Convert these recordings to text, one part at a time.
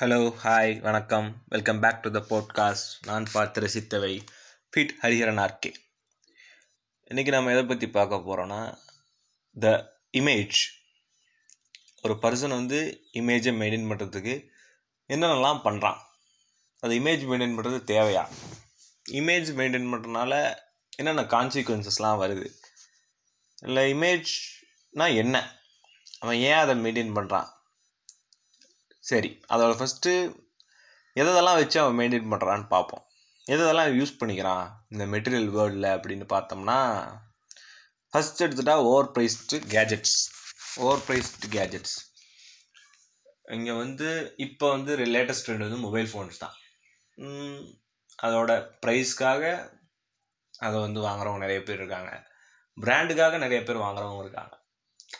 Hello hi வணக்கம். Welcome back to the podcast நான் பார்த்து ரசித்தவை ஃபிட் ஹரிஹரன் ஆர்கே இன்றைக்கி நம்ம எதை பற்றி பார்க்க போகிறோன்னா த இமேஜ் ஒரு பர்சன் வந்து இமேஜை மெயின்டைன் பண்ணுறதுக்கு என்னென்னலாம் பண்ணுறான் அது இமேஜ் மெயின்டைன் பண்ணுறது தேவையா? இமேஜ் மெயின்டைன் பண்ணுறதுனால என்னென்ன கான்சிக்வன்சஸ்லாம் வருது? இல்லை இமேஜ்னால் என்ன? அவன் ஏன் அதை மெயின்டைன் பண்ணுறான் சரி அதோட ஃபஸ்ட்டு எதெல்லாம் வச்சு அவன் மெயின்டைன் பண்ணுறான்னு பார்ப்போம். எதெல்லாம் யூஸ் பண்ணிக்கிறான் இந்த மெட்டீரியல் வேர்ல்டில் அப்படின்னு பார்த்தோம்னா ஃபஸ்ட் எடுத்துட்டா overpriced gadgets overpriced gadgets இங்கே வந்து இப்போ வந்து லேட்டஸ்ட் ட்ரெண்ட் வந்து மொபைல் ஃபோன்ஸ் தான். அதோட ப்ரைஸ்க்காக அதை வந்து வாங்குறவங்க நிறைய பேர் இருக்காங்க. பிராண்டுக்காக நிறைய பேர் வாங்குறவங்க இருக்காங்க.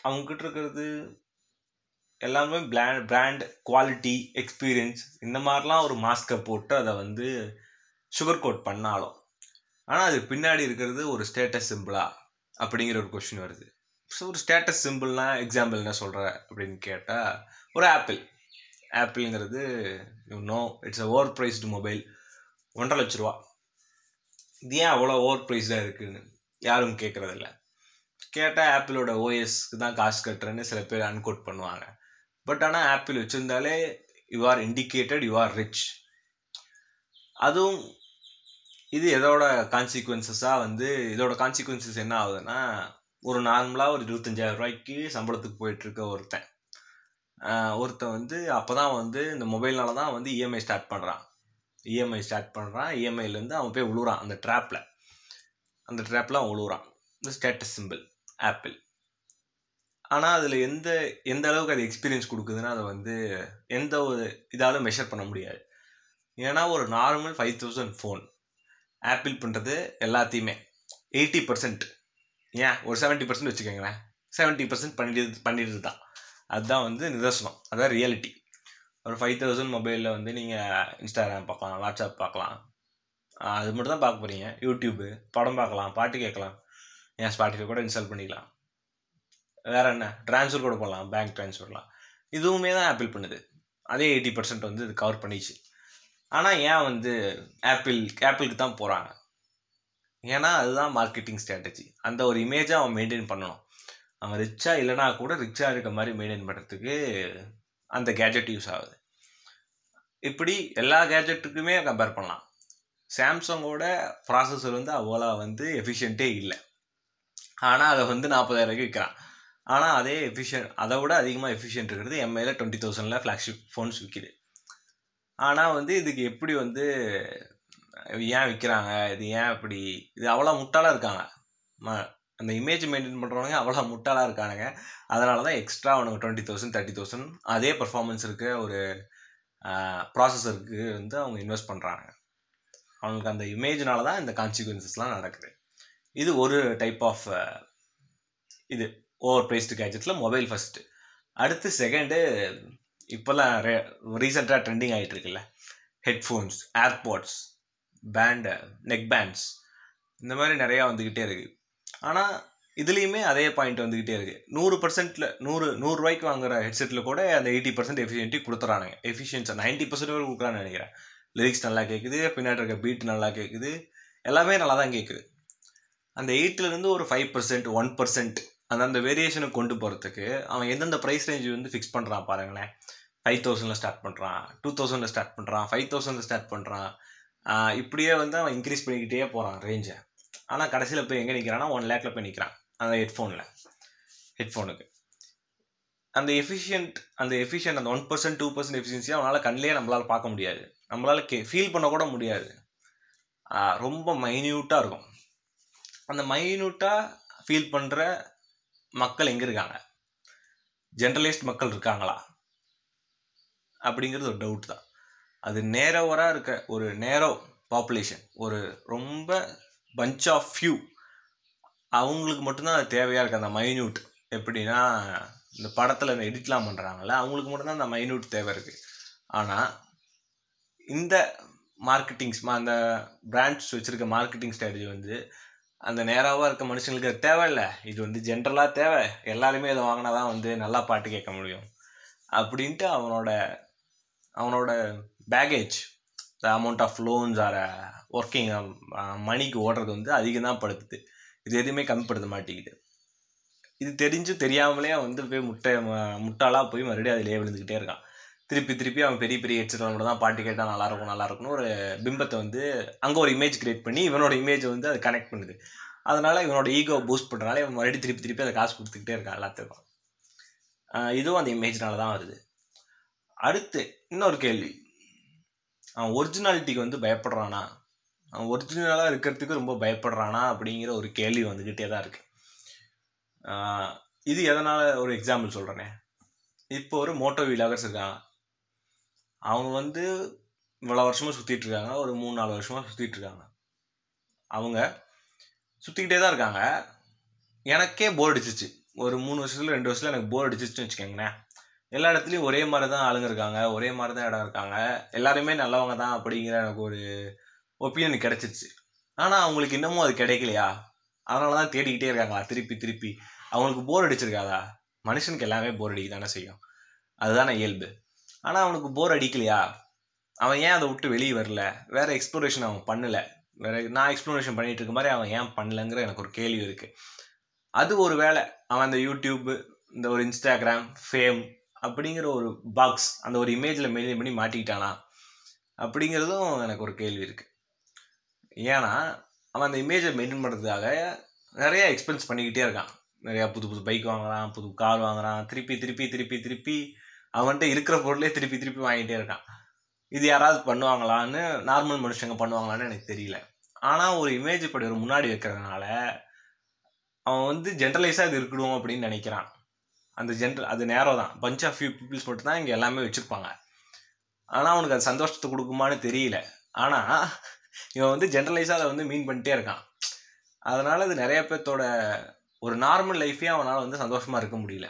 அவங்கக்கிட்ட இருக்கிறது எல்லாமே பிராண்ட் பிராண்ட் குவாலிட்டி எக்ஸ்பீரியன்ஸ் இந்த மாதிரிலாம் ஒரு மாஸ்க்கை போட்டு அதை வந்து சுகர் கோட் பண்ணாலும். ஆனால் அது பின்னாடி இருக்கிறது ஒரு ஸ்டேட்டஸ் சிம்பிளா அப்படிங்கிற ஒரு கொஷின் வருது. ஸோ ஒரு ஸ்டேட்டஸ் சிம்பிள்னா எக்ஸாம்பிள் என்ன சொல்கிற அப்படின்னு கேட்டால் ஒரு Apple ஆப்பிள்ங்கிறது no it's a overpriced mobile ஒன்றரை லட்ச ரூபா. இது ஏன் அவ்வளோ ஓவர் ப்ரைஸ்டாக இருக்குதுன்னு யாரும் கேட்குறதில்ல. கேட்டால் ஆப்பிளோட ஓஎஸ்க்கு தான் காசு கட்டுறேன்னு சில பேர் அன்கோட் பண்ணுவாங்க. பட் ஆனால் Apple வச்சுருந்தாலே you are indicated you are rich அதுவும் இது எதோட கான்சிக்வன்சஸாக வந்து இதோட கான்சிக்வன்சஸ் என்ன ஆகுதுன்னா ஒரு நார்மலாக ஒரு இருபத்தஞ்சாயிரம் ரூபாய்க்கு சம்பளத்துக்கு போயிட்டுருக்க ஒருத்தன். ஒருத்தன் வந்து அப்போ தான் வந்து இந்த மொபைல்னால தான் வந்து இஎம்ஐ ஸ்டார்ட் பண்ணுறான் இஎம்ஐ ஸ்டார்ட் பண்ணுறான் இஎம்ஐலேருந்து அவன் போய் விழுறான் அந்த ட்ராப்பில் அந்த ட்ராப்பில் அவன் விழுவுறான் இந்த ஸ்டேட்டஸ் சிம்பிள் ஆப்பிள் ஆனால் அதில் எந்த எந்த அளவுக்கு அது எக்ஸ்பீரியன்ஸ் கொடுக்குதுன்னா அதை வந்து எந்த ஒரு இதாலும் மெஷர் பண்ண முடியாது. ஏன்னா ஒரு normal five thousand phone Apple பண்ணுறது எல்லாத்தையுமே எயிட்டி பர்சன்ட் ஏன்? ஒரு செவன்ட்டி பர்சன்ட் வச்சுக்கோங்களேன். செவன்ட்டி பர்சன்ட் பண்ணிட்டு பண்ணிட்டு தான் அதுதான் வந்து நிதர்சனம். அதான் ரியாலிட்டி ஒரு ஃபைவ் தௌசண்ட் மொபைலில் வந்து நீங்கள் இன்ஸ்டாகிராம் பார்க்கலாம் வாட்ஸ்அப் பார்க்கலாம். அது மட்டும் தான் பார்க்க போகிறீங்க யூடியூப்பு படம் பார்க்கலாம் பாட்டு கேட்கலாம். ஏன்? ஸ்பாட்டிஃபை கூட இன்ஸ்டால் பண்ணிக்கலாம். வேற என்ன? ட்ரான்ஸ்ஃபர் கூட பண்ணலாம் பேங்க் ட்ரான்ஸ்ஃபர்லாம் இதுவுமே தான் ஆப்பிள் பண்ணுது. அதே எயிட்டி பர்சன்ட் வந்து இது கவர் பண்ணிச்சு. ஆனால் ஏன் வந்து ஆப்பிள் ஆப்பிளுக்கு தான் போகிறாங்க ஏன்னா அதுதான் மார்க்கெட்டிங் ஸ்ட்ராட்டஜி அந்த ஒரு இமேஜை அவன் மெயின்டைன் பண்ணணும். அவன் ரிச்சா இல்லைனா கூட ரிச்சாக இருக்க மாதிரி மெயின்டைன் பண்ணுறதுக்கு அந்த கேஜெட் யூஸ் ஆகுது. இப்படி எல்லா கேஜெட்டுக்குமே கம்பேர் பண்ணலாம். சாம்சங்கோட ப்ராசஸர் வந்து அவ்வளோ வந்து எஃபிஷியண்ட்டே இல்லை. ஆனால் அதை வந்து நாற்பதாயிரூவாய்க்கு விற்கிறான். ஆனால் அதே எஃபிஷியன்ட் அதை விட அதிகமாக எஃபிஷியன்ட் இருக்கிறது எம்ஐயில் டுவெண்ட்டி தௌசண்டில் ஃப்ளாக்ஷிப் ஃபோன்ஸ் விற்கிது ஆனால் வந்து இதுக்கு எப்படி வந்து ஏன் விற்கிறாங்க இது ஏன் இப்படி இது அவ்வளோ முட்டாளாக இருக்காங்க. ம அந்த இமேஜ் மெயின்டைன் பண்ணுறவங்க அவ்வளோ முட்டாளாக இருக்கானுங்க. அதனால தான் எக்ஸ்ட்ரா அவனுக்கு டுவெண்ட்டி தௌசண்ட் தேர்ட்டி தௌசண்ட் அதே பர்ஃபார்மன்ஸ் இருக்க ஒரு ப்ராசஸருக்கு வந்து அவங்க இன்வெஸ்ட் பண்ணுறாங்க அவங்களுக்கு அந்த இமேஜினால தான் இந்த கான்சிக்வன்சஸ்லாம் நடக்குது. இது ஒரு டைப் ஆஃப் இது. ஓவர் பிரைஸ்டு கேஜெட்டில் மொபைல் ஃபஸ்ட்டு அடுத்து செகண்டு இப்போல்லாம் ரே ரீசெண்டாக ட்ரெண்டிங் ஆகிட்டு இருக்குல்ல. Headphones AirPods band neckbands இந்த மாதிரி நிறையா வந்துக்கிட்டே இருக்குது ஆனால் இதுலேயுமே அதே பாயிண்ட் வந்துக்கிட்டே இருக்குது நூறு பர்சன்ட்டில் நூறு நூறுரூவாய்க்கு வாங்குற ஹெட்செட்டில் கூட அந்த எயிட்டி பர்சன்ட் எஃபிஷியன்ட்டி கொடுத்துறானுங்க. எஃபிஷியன்ஸை நைன்ட்டி பர்சன்ட் வரை கொடுக்குறான்னு நினைக்கிறேன். லிரிக்ஸ் நல்லா கேட்குது பின்னாடி இருக்க பீட் நல்லா கேட்குது எல்லாமே நல்லா தான் கேட்குது அந்த எயிட்டிலேருந்து ஒரு ஃபைவ் பர்சன்ட் ஒன் பர்சன்ட் அந்த அந்த வேரியேஷனை கொண்டு போகிறதுக்கு அவன் எந்தெந்த ப்ரைஸ் ரேஞ்ச் வந்து ஃபிக்ஸ் பண்ணுறான் பாருங்களேன். ஃபைவ் தௌசண்டில் ஸ்டார்ட் பண்ணுறான் டூ தௌசண்டில் ஸ்டார்ட் பண்ணுறான் ஃபைவ் தௌசண்டில் ஸ்டார்ட் பண்ணுறான் இப்படியே வந்து அவன் இன்க்ரீஸ் பண்ணிக்கிட்டே போகிறான் ரேஞ்சை ஆனால் கடைசியில் போய் எங்கே நிற்கிறான்னா ஒன் லேக்கில் போய் நிற்கிறான் அந்த ஹெட்ஃபோனில் ஹெட்ஃபோனுக்கு அந்த எஃபிஷியன்ட் அந்த எஃபிஷியன்ட் அந்த ஒன் பர்சன்ட் டூ பர்சன்ட் எஃபிஷியன்சியை அவனால் கண்ணிலே நம்மளால் பார்க்க முடியாது. நம்மளால் கே ஃபீல் பண்ண கூட முடியாது. ரொம்ப மைன்யூட்டாக இருக்கும். அந்த மைன்யூட்டாக ஃபீல் பண்ணுற மக்கள் எங்கே இருக்காங்க? ஜென்ரலிஸ்ட் மக்கள் இருக்காங்களா? அப்படிங்கிறது ஒரு டவுட் தான். அது நேரோவராக இருக்க ஒரு நேரோ பாப்புலேஷன் ஒரு ரொம்ப பஞ்ச் ஆஃப் ஃபியூ அவங்களுக்கு மட்டும்தான் அது தேவையாக இருக்குது அந்த மைன்யூட் எப்படின்னா இந்த படத்தில் இந்த எடிட்லாம் பண்ணுறாங்கல்ல அவங்களுக்கு மட்டும்தான் அந்த மைன்யூட் தேவை இருக்குது ஆனால் இந்த மார்க்கெட்டிங்ஸ் அந்த பிராண்ட்ஸ் வச்சுருக்க மார்க்கெட்டிங் ஸ்ட்ராட்டஜி வந்து அந்த நேராவாக இருக்க மனுஷங்களுக்கு அது தேவையில்ல. இது வந்து ஜென்ரலாக தேவை. எல்லாருமே இதை வாங்கினா தான் வந்து நல்லா பாட்டு கேட்க முடியும். அப்படின்ட்டு அவனோட அவனோட package the amount of loans or working மணிக்கு ஓடுறது வந்து அதிகம் தான் படுத்துது. இது எதுவுமே கம்மிப்படுத்த மாட்டேங்குது. இது தெரிஞ்சு தெரியாமலே வந்து போய் முட்டை முட்டாளாக போய் மறுபடியும் அதிலே விழுந்துக்கிட்டே இருக்கான். திருப்பி திருப்பி அவன் பெரிய பெரிய ஹெட்செட்டில் மட்டும் தான் பாட்டு கேட்டால் நல்லாயிருக்கும் நல்லாயிருக்கும்னு ஒரு பிம்பத்தை வந்து அங்கே ஒரு இமேஜ் கிரியேட் பண்ணி இவனோட இமேஜ் வந்து அது கனெக்ட் பண்ணுது. அதனால் இவனோட ஈகோ பூஸ்ட் பண்ணுறனால இவன் மறுபடியும் திருப்பி திருப்பி அதை காசு கொடுத்துக்கிட்டே இருக்கான் எல்லாத்துக்கும். இதுவும் அந்த இமேஜ்னால தான் வருது. அடுத்து இன்னொரு கேள்வி. அவன் ஒரிஜினாலிட்டிக்கு வந்து பயப்படுறானா? அவன் ஒரிஜினலாக இருக்கிறதுக்கு ரொம்ப பயப்படுறானா அப்படிங்கிற ஒரு கேள்வி வந்துக்கிட்டே தான் இருக்கு. இது எதனால் ஒரு எக்ஸாம்பிள் சொல்கிறேனே இப்போ ஒரு மோட்டோ விலாகர்ஸ் இருக்கான். அவங்க வந்து இவ்வளோ வருஷமாக சுற்றிட்டு இருக்காங்க. ஒரு மூணு நாலு வருஷமாக சுற்றிட்டு இருக்காங்க. அவங்க சுற்றிக்கிட்டே தான் இருக்காங்க. எனக்கே போர் அடிச்சிச்சு. ஒரு மூணு வருஷத்துல ரெண்டு வருஷத்துல எனக்கு போர் அடிச்சிச்சுன்னு வச்சுக்கோங்களேன். எல்லா இடத்துலையும் ஒரே மாதிரி தான் ஆளுங்க இருக்காங்க. ஒரே மாதிரி தான் இடம் இருக்காங்க. எல்லாருமே நல்லவங்க தான் அப்படிங்கிற எனக்கு ஒரு ஒப்பீனியன் கிடச்சிருச்சு ஆனால் அவங்களுக்கு இன்னமும் அது கிடைக்கலையா? அதனால தான் தேடிக்கிட்டே இருக்காங்களா? திருப்பி திருப்பி. அவங்களுக்கு போர் அடிச்சிருக்காதா? மனுஷனுக்கு எல்லாமே போர் அடிக்க தானே செய்யும். அதுதானே இயல்பு. ஆனால் அவனுக்கு போர் அடிக்கலையா? அவன் ஏன் அதை விட்டு வெளியே வரல? வேறு எக்ஸ்ப்ளோரேஷன் அவன் பண்ணலை. வேற நான் எக்ஸ்ப்ளோரேஷன் பண்ணிகிட்டு இருக்க மாதிரி அவன் ஏன் பண்ணலங்கிற எனக்கு ஒரு கேள்வி இருக்குது அது ஒரு வேலை அவன் அந்த யூடியூப்பு இந்த ஒரு இன்ஸ்டாகிராம் ஃபேம் அப்படிங்கிற ஒரு பாக்ஸ் அந்த ஒரு இமேஜில் மெயின்டைன் பண்ணி மாட்டிக்கிட்டானா? அப்படிங்கிறதும் எனக்கு ஒரு கேள்வி இருக்குது ஏன்னா அவன் அந்த இமேஜை மெயின்டைன் பண்ணுறதுக்காக நிறையா எக்ஸ்பென்ஸ் பண்ணிக்கிட்டே இருக்கான். நிறையா புது புது பைக் வாங்குறான் புது கார் வாங்குறான் திருப்பி திருப்பி திருப்பி திருப்பி அவன்கிட்ட இருக்கிற பொருளே திருப்பி திருப்பி வாங்கிட்டே இருக்கான். இது யாராவது பண்ணுவாங்களான்னு நார்மல் மனுஷங்க பண்ணுவாங்களான்னு எனக்கு தெரியல. ஆனால் ஒரு இமேஜ் இப்படி ஒரு முன்னாடி வைக்கிறதுனால அவன் வந்து ஜென்ரலைஸாக இது இருக்கணும் அப்படின்னு நினைக்கிறான். அந்த ஜென்ரல் அது நேரம் தான். பஞ்ச் ஆஃப் ஃபியூ பீப்புள்ஸ் மட்டும் தான் இங்கே எல்லாமே வச்சுருப்பாங்க. ஆனால் அவனுக்கு அது சந்தோஷத்தை கொடுக்குமான்னு தெரியல. ஆனால் இவன் வந்து ஜென்ரலைஸாக அதை வந்து மீன் பண்ணிட்டே இருக்கான். அதனால் அது நிறைய பேர்த்தோட ஒரு நார்மல் லைஃபே அவனால் வந்து சந்தோஷமாக இருக்க முடியல.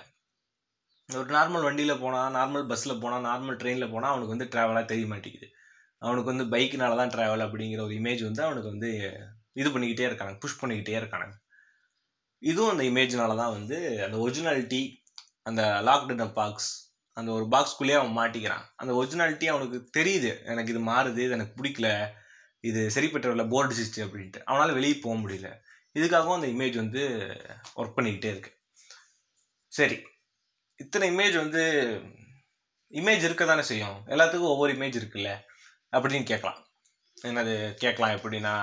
ஒரு நார்மல் வண்டியில் போனால் நார்மல் பஸ்ஸில் போனால் நார்மல் ட்ரெயினில் போனால் அவனுக்கு வந்து ட்ராவலாக தெரிய மாட்டேங்குது. அவனுக்கு வந்து பைக்கினால தான் ட்ராவல் அப்படிங்கிற ஒரு இமேஜ் வந்து அவனுக்கு வந்து இது பண்ணிக்கிட்டே இருக்காங்க புஷ் பண்ணிக்கிட்டே இருக்கானுங்க. இதுவும் அந்த இமேஜ்னால தான் வந்து அந்த ஒரிஜினாலிட்டி அந்த லாக்டு பாக்ஸ் அந்த ஒரு பாக்ஸ்குள்ளேயே அவன் மாட்டிக்கிறான். அந்த ஒரிஜினாலிட்டி அவனுக்கு தெரியுது எனக்கு இது மாறுது இது எனக்கு பிடிக்கல இது சரிப்பட்டவில்ல போர் அடிச்சிச்சு அப்படின்ட்டு. அவனால் வெளியே போக முடியல. இதுக்காகவும் அந்த இமேஜ் வந்து ஒர்க் பண்ணிக்கிட்டே இருக்கு. சரி இத்தனை இமேஜ் வந்து இமேஜ் இருக்க தானே செய்யும். எல்லாத்துக்கும் ஒவ்வொரு இமேஜ் இருக்குல்ல. அப்படின்னு கேட்கலாம். என்னது கேட்கலாம் எப்படின்னா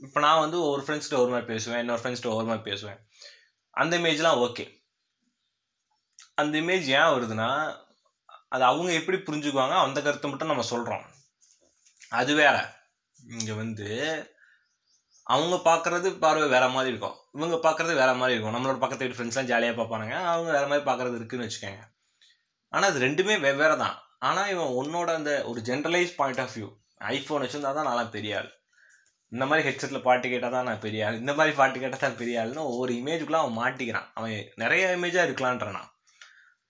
இப்போ நான் வந்து ஒரு ஃப்ரெண்ட்ஸ்கிட்ட ஒரு மாதிரி பேசுவேன் இன்னொரு ஃப்ரெண்ட்ஸ்கிட்ட ஒரு மாதிரி பேசுவேன். அந்த இமேஜ்லாம் ஓகே அந்த இமேஜ் ஏன் வருதுன்னா அது அவங்க எப்படி புரிஞ்சுக்குவாங்க அந்த கருத்தை மட்டும் நம்ம சொல்கிறோம் அது வேற. இங்கே வந்து அவங்க பார்க்குறது பார்வை வேற மாதிரி இருக்கும். இவங்க பார்க்குறது வேற மாதிரி இருக்கும். நம்மளோட பக்கத்து வீட்டு ஃப்ரெண்ட்ஸ்லாம் ஜாலியாக பார்ப்பானுங்க. அவங்க வேற மாதிரி பார்க்குறது இருக்குன்னு வச்சுக்கோங்க. ஆனால் அது ரெண்டுமே வெவ்வேறு தான். ஆனால் இவன் உன்னோட அந்த ஒரு generalize point of view iPhone வச்சுருந்தா தான் நான்லாம் பெரிய ஆள். இந்த மாதிரி ஹெட்செட்டில் பாட்டு கேட்டால் தான் நான் பெரிய ஆள். இந்த மாதிரி பாட்டு கேட்டால் தான் பெரிய ஆள்னு ஒவ்வொரு இமேஜுக்குலாம் அவன் மாட்டிக்கிறான். அவன் நிறைய இமேஜாக இருக்கலான்றான்.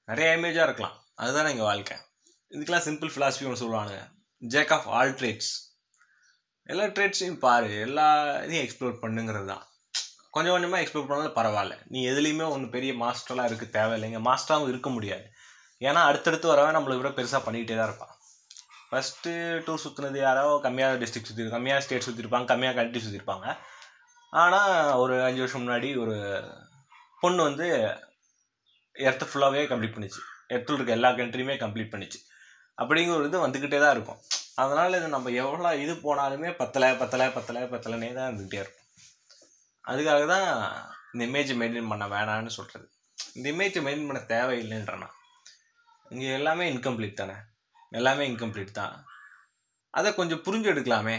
நிறைய இமேஜாக இருக்கலாம். அதுதான் எங்கள் வாழ்க்கை. இதுக்கெல்லாம் சிம்பிள் ஃபிலாசபி ஒன்று சொல்லுவானுங்க. ஜேக் ஆஃப் ஆல் ட்ரேட்ஸ் எல்லா ட்ரேட்ஸையும் பாரு. எல்லா இதையும் எக்ஸ்ப்ளோர் பண்ணுங்கிறது தான் கொஞ்சம் கொஞ்சமாக எக்ஸ்ப்ளோர் பண்ணாலும் பரவாயில்ல. நீ எதுலேயுமே ஒன்று பெரிய மாஸ்டர்லாம் இருக்க தேவையில்லைங்க மாஸ்டராகவும் இருக்க முடியாது. ஏன்னா அடுத்தடுத்து வரவன் நம்மளை விட பெருசாக பண்ணிக்கிட்டே தான் இருப்பான். ஃபஸ்ட்டு டூர் சுற்றுனது யாரோ கம்மியாக டிஸ்ட்ரிக் சுற்றி கம்மியாக ஸ்டேட் சுற்றிருப்பாங்க கம்மியாக கண்ட்ரி சுற்றிருப்பாங்க ஆனால் ஒரு அஞ்சு வருஷம் முன்னாடி ஒரு பொண்ணு வந்து எர்த்து ஃபுல்லாகவே கம்ப்ளீட் பண்ணிச்சு. எர்த்தில் இருக்க எல்லா கண்ட்ரியுமே கம்ப்ளீட் பண்ணிச்சு. அப்படிங்கிற ஒரு இது வந்துக்கிட்டே தான் இருக்கும். அதனால் இது நம்ம எவ்வளோ இது போனாலுமே பத்தலை பத்தலை பத்தலை பத்தலைனே தான் இருந்துக்கிட்டே இருக்கும். அதுக்காக தான் இந்த இமேஜை மெயின்டைன் பண்ண வேணான்னு சொல்கிறது இந்த இமேஜை மெயின்டைன் பண்ண தேவையில்லைன்றனா இங்கே எல்லாமே இன்கம்ப்ளீட் தானே? எல்லாமே இன்கம்ப்ளீட் தான். அதை கொஞ்சம் புரிஞ்சு எடுக்கலாமே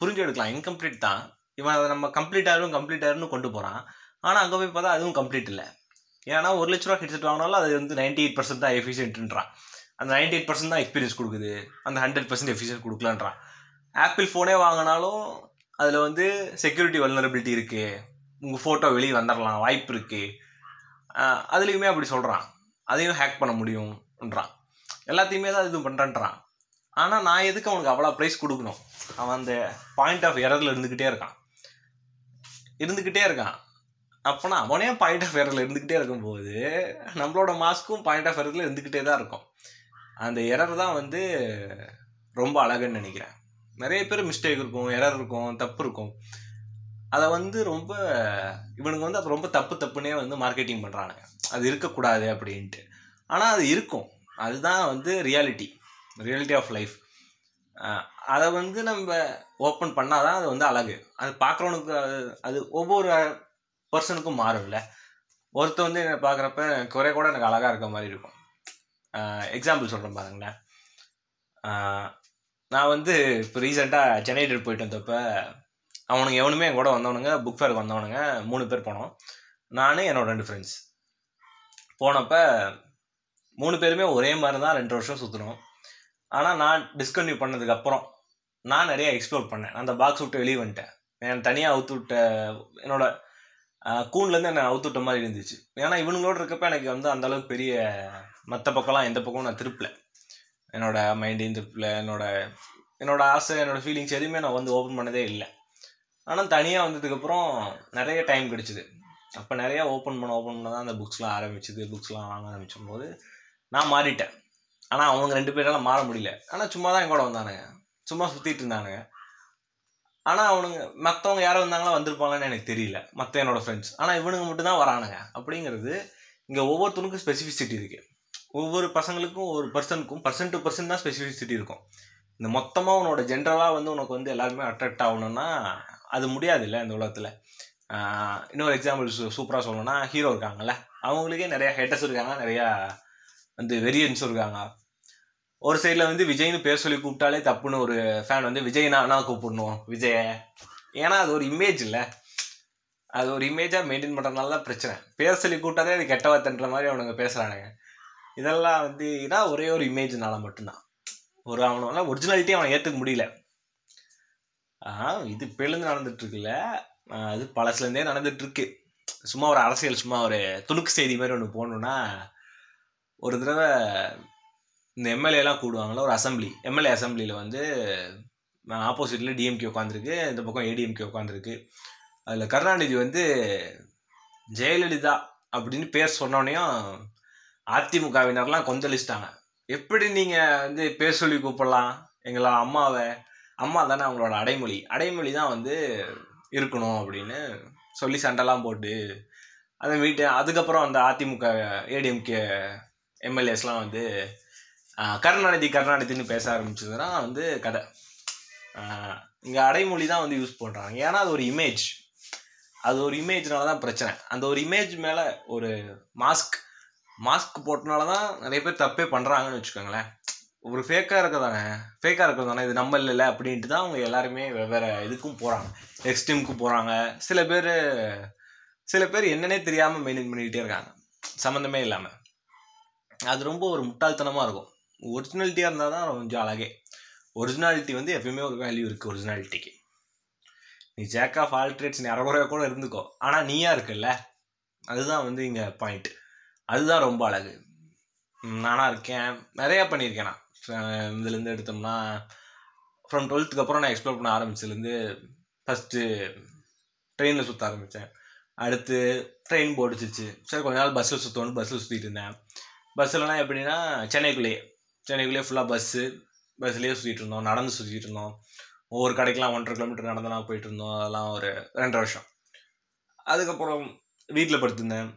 புரிஞ்சு எடுக்கலாம் இன்கம்ப்ளீட் தான். இவன் அதை நம்ம கம்ப்ளீட் ஆகிடும் கம்ப்ளீட் ஆகிடும்னு கொண்டு போகிறான் ஆனால் அங்கே போய் பார்த்தா அதுவும் கம்ப்ளீட் இல்லை. ஏன்னா ஒரு லட்ச ரூபா ஹெட்செட் வாங்கினாலும் அது வந்து நைன்டி எயிட் பர்சன்ட் தான் எஃபிஷியன்ட்ன்றான் அந்த நைன்டி எயிட் பர்சன்ட் தான் எக்ஸ்பீரியன்ஸ் கொடுக்குது. அந்த ஹண்ட்ரட் பர்சன்ட் எஃபிஷியன்ஸ் கொடுக்கலான்றான் ஆப்பிள் ஃபோனே வாங்கினாலும் அதில் வந்து செக்யூரிட்டி வல்னரபிலிட்டி இருக்குது உங்கள் ஃபோட்டோ வெளியே வந்துடலாம் வாய்ப்பு இருக்குது அதுலேயுமே அப்படி சொல்கிறான் அதையும் ஹேக் பண்ண முடியும்ன்றான் எல்லாத்தையுமே தான் இது பண்ணுறான்றான் ஆனால் நான் எதுக்கு அவனுக்கு அவ்வளோ ப்ரைஸ் கொடுக்கணும்? அவன் அந்த பாயிண்ட் ஆஃப் எரரில் இருந்துக்கிட்டே இருக்கான். இருந்துக்கிட்டே இருக்கான். அப்போனா அவனே பாயிண்ட் ஆஃப் எரரில் இருந்துக்கிட்டே இருக்கும்போது நம்மளோட மாஸ்க்கும் பாயிண்ட் ஆஃப் எரரில் இருந்துக்கிட்டே தான் இருக்கும். அந்த எரர் தான் வந்து ரொம்ப அழகுன்னு நினைக்கிறேன். நிறைய பேர் மிஸ்டேக் இருக்கும் எரர் இருக்கும் தப்பு இருக்கும். அதை வந்து ரொம்ப இவனுக்கு வந்து அது ரொம்ப தப்பு தப்புன்னே வந்து மார்க்கெட்டிங் பண்ணுறானுங்க அது இருக்கக்கூடாது அப்படின்ட்டு. ஆனால் அது இருக்கும். அதுதான் வந்து ரியாலிட்டி ரியாலிட்டி ஆஃப் லைஃப் அதை வந்து நம்ம ஓப்பன் பண்ணால் தான் அது வந்து அழகு. அது பார்க்குறவனுக்கு அது அது ஒவ்வொரு பர்சனுக்கும் மாறும்ல. ஒருத்தர் வந்து என்னை பார்க்குறப்ப குறை கூட எனக்கு அழகாக இருக்க மாதிரி இருக்கும். எக்ஸாம்பிள் சொல்கிறேன் பாருங்களேன் நான் வந்து இப்போ ரீசெண்டாக சென்னை ட்ரிப் போயிட்டு வந்தப்போ அவனுங்க எவனுமே என் கூட வந்தவனுங்க புக் ஃபேருக்கு வந்தவனுங்க மூணு பேர் போனோம். நான் என்னோட ரெண்டு ஃப்ரெண்ட்ஸ் போனப்போ மூணு பேருமே ஒரே மாதிரி தான் ரெண்டு வருஷம் சுற்றினோம் ஆனால் நான் டிஸ்கன்டினியூ பண்ணதுக்கப்புறம் நான் நிறைய எக்ஸ்ப்ளோர் பண்ணேன். அந்த பாக்ஸ் விட்டு வெளியே வந்துட்டேன். என் தனியாக அவுத்து விட்ட என்னோட கூண்லேருந்து என்னை அவுத்து விட்ட மாதிரி இருந்துச்சு. ஏன்னா இவனுங்களோட இருக்கப்ப எனக்கு வந்து அந்தளவுக்கு பெரிய மற்ற பக்கம்லாம் எந்த பக்கமும் நான் திருப்பல. என்னோட மைண்டையும் திருப்பல. என்னோட என்னோட ஆசை என்னோட ஃபீலிங்ஸ் எதுவுமே நான் வந்து ஓப்பன் பண்ணதே இல்லை. ஆனால் தனியாக வந்ததுக்கப்புறம் நிறைய டைம் கிடச்சிது. அப்போ நிறையா ஓப்பன் பண்ண ஓப்பன் பண்ண தான் அந்த புக்ஸ்லாம் ஆரம்பிச்சுது. புக்ஸ்லாம் வாங்க ஆரம்பிச்சும் போது நான் மாறிட்டேன். ஆனால் அவங்க ரெண்டு பேரால் மாற முடியல. ஆனால் சும்மா தான் எங்கூட வந்தானுங்க. சும்மா சுற்றிட்டு இருந்தானுங்க. ஆனால் அவனுங்க மற்றவங்க யாரும் வந்தாங்களா வந்திருப்பாங்களான்னு எனக்கு தெரியல. மற்ற என்னோடய ஃப்ரெண்ட்ஸ் ஆனால் இவனுங்க மட்டும் தான் வரானுங்க. அப்படிங்கிறது இங்கே ஒவ்வொருத்தனுக்கும் ஸ்பெசிஃபிசிட்டி இருக்குது ஒவ்வொரு பசங்களுக்கும் ஒரு பர்சனுக்கும் பர்சன் டு பர்சன் தான் ஸ்பெசிஃபிசிட்டி இருக்கும். இந்த மொத்தமாக உன்னோட ஜென்ரலாக வந்து உனக்கு வந்து எல்லாருமே அட்ராக்ட் ஆகணும்னா அது முடியாது இல்லை இந்த உலகத்தில். இன்னொரு எக்ஸாம்பிள் சூ சூப்பராக சொல்லணும்னா ஹீரோ இருக்காங்கல்ல. அவங்களுக்கே நிறையா ஹேட்டர்ஸ் இருக்காங்க நிறையா வந்து வெரியன்ஸும் இருக்காங்க. ஒரு சைடில் வந்து விஜய்னு பேர் சொல்லி கூப்பிட்டாலே தப்புன்னு ஒரு ஃபேன் வந்து விஜய்னா நான் கூப்பிடணும் விஜய. ஏன்னா அது ஒரு இமேஜ் இல்லை. அது ஒரு இமேஜாக மெயின்டைன் பண்ணுறதுனால தான் பிரச்சனை. பேர் சொல்லி கூப்பிட்டாலே அது கெட்ட வார்த்தைன்ற மாதிரி அவனுங்க பேசுகிறானுங்க இதெல்லாம் வந்து இதான் ஒரே ஒரு இமேஜ்னால மட்டும்தான். ஒரு அவனால ஒரிஜினாலிட்டி அவனை ஏற்றுக்க முடியல. இது இப்போலேருந்து நடந்துட்டு இருக்குல்ல அது பழசுலேருந்தே நடந்துட்டு இருக்கு சும்மா ஒரு அரசியல் சும்மா ஒரு துணுக்கு செய்தி மாதிரி ஒன்று போகணுன்னா ஒரு தடவை இந்த எம்எல்ஏலாம் கூடுவாங்கள்ல ஒரு அசம்பிளி எம்எல்ஏ அசம்பிளியில் வந்து ஆப்போசிட்டில் டிஎம்கே உட்காந்துருக்கு இந்த பக்கம் ஏடிஎம்கே உட்காந்துருக்கு அதில் கருணாநிதி வந்து ஜெயலலிதா அப்படின்னு பேர் சொன்னோடனையும் அதிமுகவினர்லாம் கொந்தளிச்சிட்டாங்க. எப்படி நீங்கள் வந்து பேர் சொல்லி கூப்பிடலாம்? எங்களோட அம்மாவை அம்மா தானே அவங்களோட அடைமொழி. அடைமொழி தான் வந்து இருக்கணும் அப்படின்னு சொல்லி சண்டைலாம் போட்டு அதை வீட்டு அதுக்கப்புறம் அந்த அதிமுக ஏடிஎம்கே எம்எல்ஏஸ்லாம் வந்து கருணாநிதி கருணாநிதினு பேச ஆரம்பிச்சதுன்னா வந்து கதை. இங்கே அடைமொழி தான் வந்து யூஸ் பண்ணுறாங்க ஏன்னா அது ஒரு இமேஜ் அது ஒரு இமேஜ்னால தான் பிரச்சனை. அந்த ஒரு இமேஜ் மேலே ஒரு மாஸ்க் மாஸ்க் போட்டனால தான் நிறைய பேர் தப்பே பண்ணுறாங்கன்னு வச்சுக்கோங்களேன். ஒரு ஃபேக்காக இருக்க தானே ஃபேக்காக இருக்கிறது தானே? இது நம்ம இல்லைல்ல அப்படின்ட்டு தான் அவங்க எல்லாருமே வெவ்வேறு இதுக்கும் போகிறாங்க எக்ஸ்ட்ரீமுக்கு போகிறாங்க சில பேர் சில பேர் என்னன்னே தெரியாமல் மெயின்டைன் பண்ணிக்கிட்டே இருக்காங்க. சம்மந்தமே இல்லாமல் அது ரொம்ப ஒரு முட்டாள்தனமாக இருக்கும். ஒரிஜினாலிட்டியாக இருந்தால் தான் கொஞ்சம் அழகே. ஒரிஜினாலிட்டி வந்து எப்பயுமே ஒரு வேல்யூ இருக்குது ஒரிஜினாலிட்டிக்கு நீ ஜேக் ஆஃப் ஆல்ட்ரேட்ஸ் நீ அறகுறையாக கூட இருந்துக்கோ. ஆனால் நீயா இருக்குல்ல? அதுதான் வந்து இங்கே பாயிண்ட் அதுதான் ரொம்ப அழகு. நானாக இருக்கேன். நிறையா பண்ணியிருக்கேன். நான் இதுலேருந்து எடுத்தோம்னா ஃப்ரம் டுவெல்த்துக்கு அப்புறம் நான் எக்ஸ்ப்ளோர் பண்ண ஆரம்பிச்சதுலேருந்து ஃபஸ்ட்டு ட்ரெயினில் சுற்ற ஆரம்பித்தேன் அடுத்து ட்ரெயின் போடிச்சிச்சு சரி கொஞ்ச நாள் பஸ்ஸில் சுற்றணும் பஸ்ஸில் சுற்றிட்டு இருந்தேன். பஸ்ஸில்னா எப்படின்னா சென்னைக்குள்ளேயே. சென்னைக்குள்ளேயே ஃபுல்லாக பஸ்ஸு பஸ்லேயே சுற்றிட்டு இருந்தோம். நடந்து சுற்றிட்டு இருந்தோம். ஒவ்வொரு கடைக்கெலாம் ஒன்றரை கிலோமீட்டர் நடந்தெல்லாம் போயிட்டு இருந்தோம். அதெல்லாம் ஒரு ரெண்டரை வருஷம். அதுக்கப்புறம் வீட்டில் படுத்திருந்தேன்.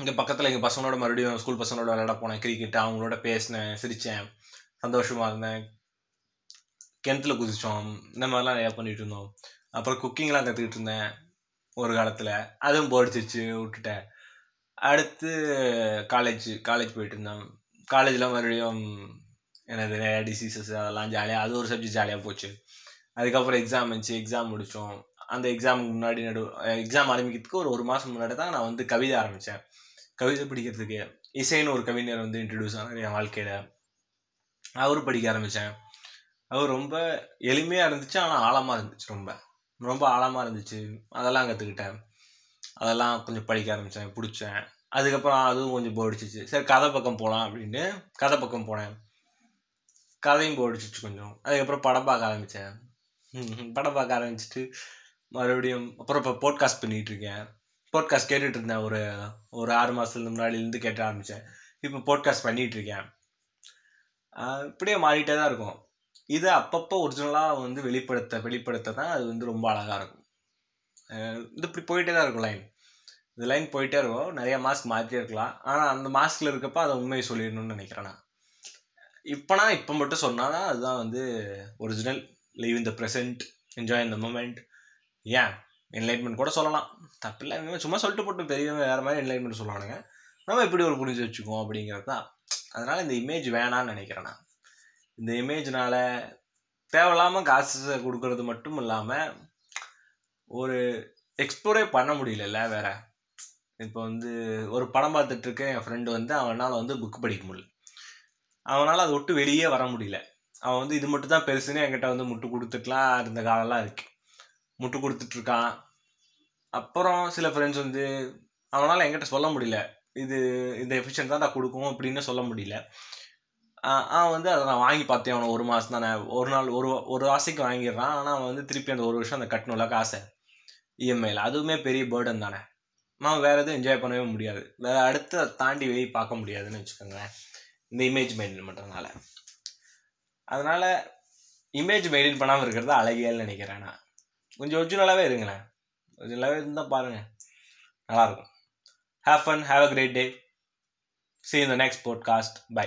இங்கே பக்கத்தில் எங்கள் பசங்களோட மறுபடியும் ஸ்கூல் பசங்களோட விளையாட போனேன். கிரிக்கெட் அவங்களோட பேசினேன் சிரித்தேன் சந்தோஷமாக இருந்தேன். கிணத்துல குதித்தோம் இந்த மாதிரிலாம் நிறையா பண்ணிகிட்டு இருந்தோம். அப்புறம் குக்கிங்லாம் கற்றுக்கிட்டு இருந்தேன் ஒரு காலத்தில். அதுவும் போடிச்சிச்சு விட்டுட்டேன். அடுத்து காலேஜ் காலேஜ் போயிட்டு இருந்தேன் காலேஜில் மறுபடியும் எனது நிறையா டிசீசஸ் அதெல்லாம் ஜாலியாக அது ஒரு சப்ஜெக்ட் ஜாலியாக போச்சு. அதுக்கப்புறம் எக்ஸாம் இருந்துச்சு. எக்ஸாம் முடித்தோம் அந்த எக்ஸாமுக்கு முன்னாடி நடு எக்ஸாம் ஆரம்பிக்கிறதுக்கு ஒரு ஒரு மாதம் முன்னாடி தான் நான் வந்து கவிதை ஆரம்பித்தேன் கவிதை படிக்கிறதுக்கு இசைன்னு ஒரு கவிஞர் வந்து இன்ட்ரடியூஸ் ஆனார் என் வாழ்க்கையில். அவர் படிக்க ஆரம்பித்தேன் அவர் ரொம்ப எளிமையாக இருந்துச்சு ஆனால் ஆழமாக இருந்துச்சு ரொம்ப. ரொம்ப ஆழமாக இருந்துச்சு. அதெல்லாம் கற்றுக்கிட்டேன் அதெல்லாம் கொஞ்சம் படிக்க ஆரம்பித்தேன் பிடிச்சேன். அதுக்கப்புறம் அதுவும் கொஞ்சம் போடிச்சிச்சு சரி கதை பக்கம் போகலாம் அப்படின்னு கதை பக்கம் போனேன். கதையும் போடிச்சிச்சு கொஞ்சம். அதுக்கப்புறம் படம் பார்க்க ஆரம்பித்தேன் படம் பார்க்க ஆரம்பிச்சிட்டு மறுபடியும் அப்புறம் இப்போ போட்காஸ்ட் பண்ணிகிட்டு இருக்கேன். போட்காஸ்ட் கேட்டுட்டு இருந்தேன் ஒரு ஒரு ஆறு மாதத்துக்கு முன்னாடிலேருந்து கேட்ட ஆரம்பித்தேன் இப்போ போட்காஸ்ட் பண்ணிகிட்டு இருக்கேன் இப்படியே மாறிட்டே தான் இருக்கும். இதை அப்பப்போ ஒரிஜினலாக வந்து வெளிப்படுத்த வெளிப்படுத்த தான் அது வந்து ரொம்ப அழகாக இருக்கும். இது இப்படி போயிட்டே தான் இருக்கும் லைன் இந்த லைன் போயிட்டே இருக்கும். நிறைய மாஸ்க் மாற்றியே இருக்கலாம். ஆனால் அந்த மாஸ்கில் இருக்கப்போ அதை உண்மையை சொல்லிடணும்னு நினைக்கிறேன் நான். இப்போனா இப்போ மட்டும் சொன்னால் தான் அதுதான் வந்து original live in the present enjoy இந்த மூமெண்ட் ஏன் என்லைட்மெண்ட் கூட சொல்லலாம். தப்பில்லை. சும்மா சொல்லிட்டு போட்டு பெரியவங்க வேறு மாதிரி என்லைட்மெண்ட் சொல்லுவானுங்க. நம்ம இப்படி ஒரு புரிஞ்சு வச்சுக்குவோம் அப்படிங்கிறது தான். அதனால் இந்த இமேஜ் வேணான்னு நினைக்கிறேன் நான். இந்த இமேஜ்னால தேவையில்லாமல் காசு கொடுக்கறது மட்டும் இல்லாமல் ஒரு எக்ஸ்ப்ளோரே பண்ண முடியலல்ல வேற. இப்போ வந்து ஒரு படம் பார்த்துட்டு இருக்கேன். என் ஃப்ரெண்டு வந்து அவனால் வந்து புக் படிக்க முடியல. அவனால் அதை விட்டு வெளியே வர முடியல. அவன் வந்து இது மட்டும் தான் பெருசுன்னு என்கிட்ட வந்து முட்டு கொடுத்துட்டுலாம் இருந்த காலம்லாம் இருக்கு. முட்டு கொடுத்துட்ருக்கான். அப்புறம் சில ஃப்ரெண்ட்ஸ் வந்து அவனால் என்கிட்ட சொல்ல முடியல. இது இந்த எஃபிஷியன்ட் தான் நான் கொடுக்கும் அப்படின்னு சொல்ல முடியல. அவன் வந்து அதை நான் வாங்கி பார்த்தேன். அவனை ஒரு மாதம் தானே. ஒரு நாள் ஒரு ஒரு ஆசைக்கு வாங்கிடுறான். ஆனால் அவன் வந்து திருப்பி அந்த ஒரு வருஷம் அந்த கட்டணும்ல காசை. இஎம்ஐயில் அதுவுமே பெரிய பேர்டன் தானே. நான் வேறு எதுவும் என்ஜாய் பண்ணவே முடியாது. வேறு அடுத்து அதை தாண்டி வெளியே பார்க்க முடியாதுன்னு வச்சுக்கோங்களேன். இந்த இமேஜ் மெயின்டைன் பண்ணுறதுனால அதனால் இமேஜ் மெயின்டைன் பண்ணாமல் இருக்கிறது அழகியல்னு நினைக்கிறேன் நான். கொஞ்சம் ஒரிஜினலாகவே இருங்களேன். ஒரிஜினலாகவே இருந்தால் பாருங்கள் நல்லாயிருக்கும் have fun have a great day see இந்த நெக்ஸ்ட் the next பை